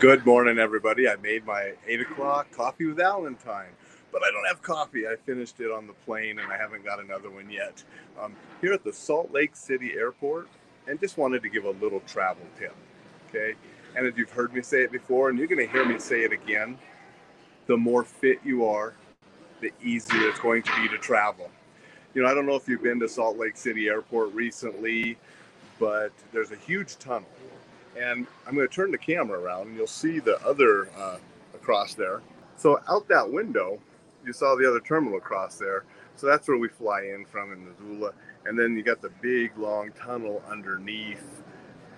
Good morning, everybody. I made my eight o'clock coffee with Valentine, but I don't have coffee. I finished it on the plane and I haven't got another one yet. Um, here at the Salt Lake City Airport, and just wanted to give a little travel tip. Okay. And as you've heard me say it before, and you're going to hear me say it again, the more fit you are, the easier it's going to be to travel. You know, I don't know if you've been to Salt Lake City Airport recently, but there's a huge tunnel and I'm going to turn the camera around and you'll see the other uh, across there. So out that window, you saw the other terminal across there. So that's where we fly in from in Missoula. And then you got the big long tunnel underneath.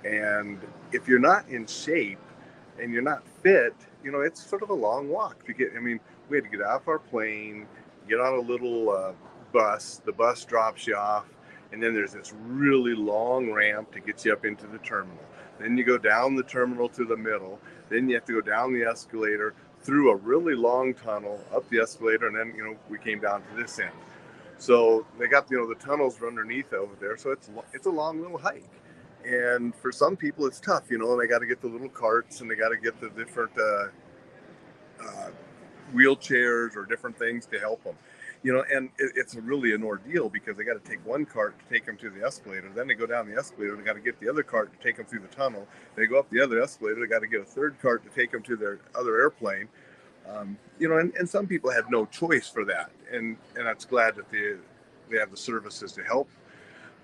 And if you're not in shape and you're not fit, you know, it's sort of a long walk to get. I mean, we had to get off our plane, get on a little uh, bus. The bus drops you off. And then there's this really long ramp to get you up into the terminal. Then you go down the terminal to the middle. Then you have to go down the escalator through a really long tunnel, up the escalator, and then you know we came down to this end. So they got you know the tunnels underneath over there, so it's it's a long little hike. And for some people, it's tough, you know. And they got to get the little carts, and they got to get the different uh, uh, wheelchairs or different things to help them you know, and it, it's really an ordeal because they got to take one cart to take them to the escalator. Then they go down the escalator. They got to get the other cart to take them through the tunnel. They go up the other escalator. They got to get a third cart to take them to their other airplane. Um, you know, and, and some people have no choice for that, and and that's glad that they they have the services to help.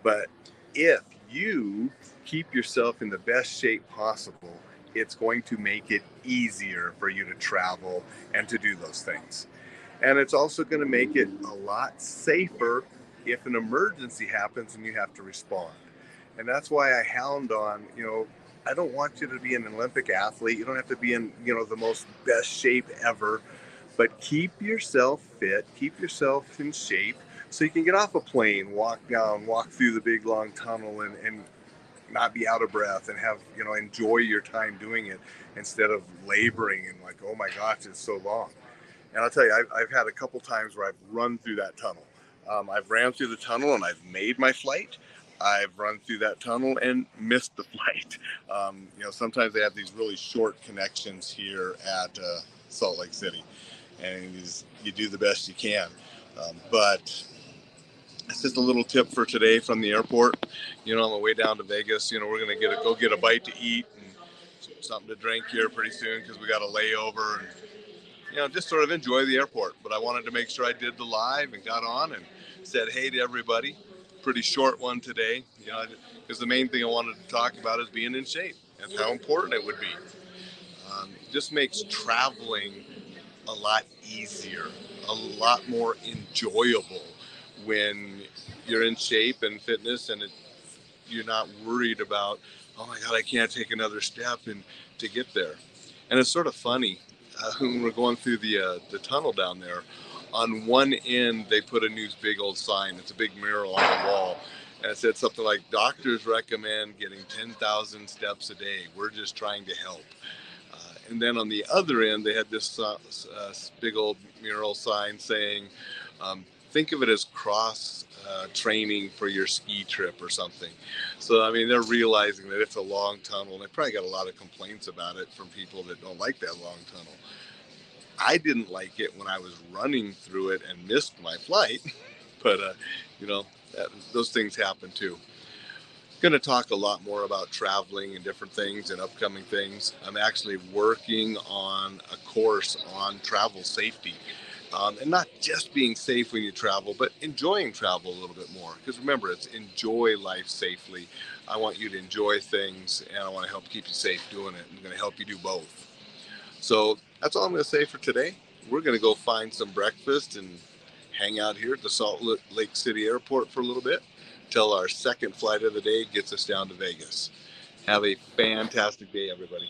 But if you keep yourself in the best shape possible, it's going to make it easier for you to travel and to do those things. And it's also going to make it a lot safer if an emergency happens and you have to respond. And that's why I hound on, you know, I don't want you to be an Olympic athlete. You don't have to be in, you know, the most best shape ever, but keep yourself fit, keep yourself in shape so you can get off a plane, walk down, walk through the big long tunnel and, and not be out of breath and have, you know, enjoy your time doing it instead of laboring and like, oh my gosh, it's so long. And I'll tell you, I've, I've had a couple times where I've run through that tunnel. Um, I've ran through the tunnel and I've made my flight. I've run through that tunnel and missed the flight. Um, you know, sometimes they have these really short connections here at uh, Salt Lake City, and you do the best you can. Um, but it's just a little tip for today from the airport. You know, on the way down to Vegas, you know, we're gonna get a, go get a bite to eat and something to drink here pretty soon because we got a layover and you know, just sort of enjoy the airport. But I wanted to make sure I did the live and got on and said hey to everybody. Pretty short one today, you know, because the main thing I wanted to talk about is being in shape and how important it would be. Um, just makes traveling a lot easier, a lot more enjoyable when you're in shape and fitness and it, you're not worried about, oh my God, I can't take another step and to get there. And it's sort of funny uh, when we're going through the uh, the tunnel down there, on one end they put a new big old sign. It's a big mural on the wall, and it said something like, "Doctors recommend getting 10,000 steps a day. We're just trying to help." Uh, and then on the other end, they had this uh, uh, big old mural sign saying, um, "Think of it as cross uh, training for your ski trip or something. So, I mean, they're realizing that it's a long tunnel. And they probably got a lot of complaints about it from people that don't like that long tunnel. I didn't like it when I was running through it and missed my flight, but, uh, you know, that, those things happen too. Going to talk a lot more about traveling and different things and upcoming things. I'm actually working on a course on travel safety um, and not just being safe when you travel, but enjoying travel a little bit more. Because remember, it's enjoy life safely. I want you to enjoy things, and I want to help keep you safe doing it. I'm going to help you do both. So that's all I'm going to say for today. We're going to go find some breakfast and hang out here at the Salt Lake City Airport for a little bit till our second flight of the day gets us down to Vegas. Have a fantastic day, everybody.